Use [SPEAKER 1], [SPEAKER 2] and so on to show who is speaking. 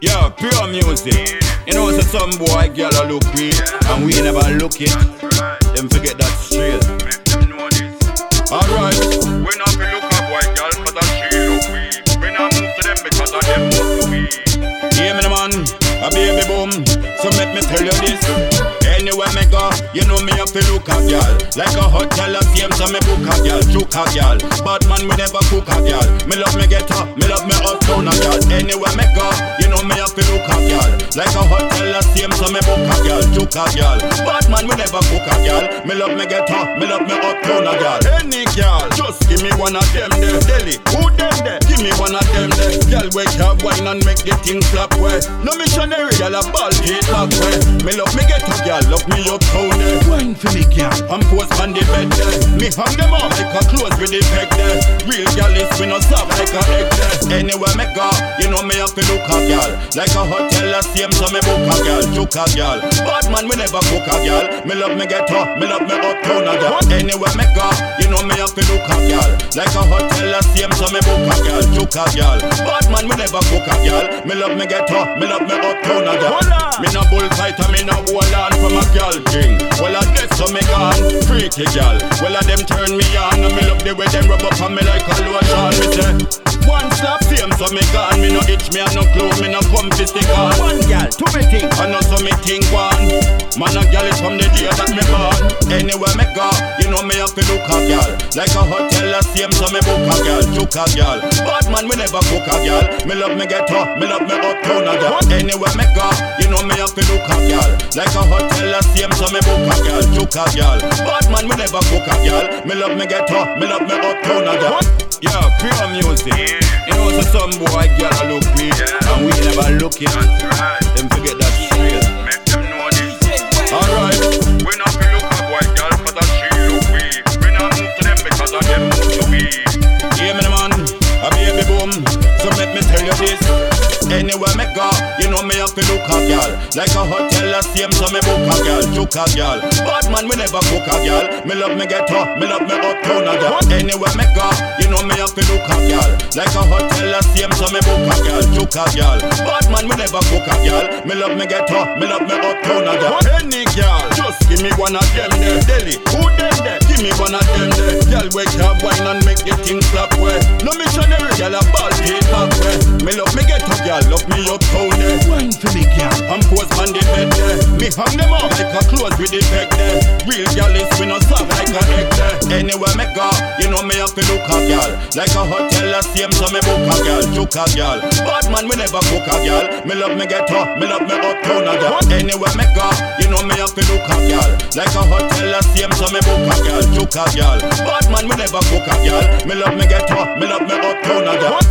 [SPEAKER 1] Yeah, pure music. You know, it's so some boy, girl, a look we, and we never look it. Them forget that straight. Alright.
[SPEAKER 2] We not be look a boy, girl, cause that she look we. We not move to them because of them look we.
[SPEAKER 1] Hear me, man, a baby boom. So let me tell you this. Anywhere me go, you know me have to look a girl. Like a hotel, a same so me book a girl, chook a girl. Bad man, me never cook a girl. Me love me get up, me love me uptown a girl. Anywhere me go, look a girl. Like a hotel, a same so me book a girl, chook a girl. Bad man, me never cook a girl. Me love me get up, me love me uptown a girl. Any girl, just give me one of them there. Delhi, who them wine and make the thing clap way. No missionary, girl, a ball hit back way. Me love me get up, girl, love me uptown there. Eh. Wine for me, girl. I'm post on the bed there. Me hang them up like a clothes with the peg there. Real girl is me no soft like a egg there. Anywhere me go, you know me have to look a girl. Like a hotel, a same so me book a girl, chook a girl. Bad man, me never cook a girl. Me love me get up, me love me uptown a girl. Anywhere me go, you know me have to look a girl. Like a hotel, a same so me book chook a girl. Bad man, me never cook a girl. Me love me get up, me love me uptown a girl. Me no bullfight and me no hold on from a girl thing. Well, I dead so me gone, freaky girl. Well, I them turn me on and me love the way them rub up on me like a lotion. Me say, one slap same so me gone. Me no itch, me a no clue, me no come to stick on. One girl, two me think, I know so me think one. Man a girl is from the day that me born. Anywhere me go, you know me have to look a girl. Like a hotel, a same so me book a girl, took a girl. Bad man, me never cook a girl. Me love me get up, me love me uptown a girl. Anywhere me go, you know me have to look a girl. Like a hotel, a same so me book a girl, took a girl. Bad man, me never cook a girl. Me love me get up, me love me uptown a girl. Yeah, pure music. You know, so some boy girl look me, and we never look it. Them forget that straight. Like a hotel, a same so me book a girl, took a girl. Bad man, me never cook a girl. Me love me get up, me love me uptown a girl. Anywhere me go, you know me have to look a girl. Like a hotel, a same so me book a girl, took a girl. Bad man, me never cook a girl. Me love me get up, me love me uptown a girl. Any girl, just give me one of them there. Delhi, who them there? Give me one of them there. Girl, wake up, wine and make the thing clap way. No missionary, girl, a ball hit back way. Me love me get up, girl, love me uptown there. Wine for me, girl. I'm post on the bed there. Me hang them up like a clothes with the peg there. Real girl is me no soft like a egg there. Anywhere me go, you know me have to look a girl. Like a hotel, a same so me book a girl, took a girl. Bad man, me never cook a girl. Me love me get up, me love me uptown a girl. Anywhere me go, you know me have to look a girl. Like a hotel, a same so me book a girl, took a girl. Bad man, me never cook a girl. Me love me get up, me love me uptown a girl.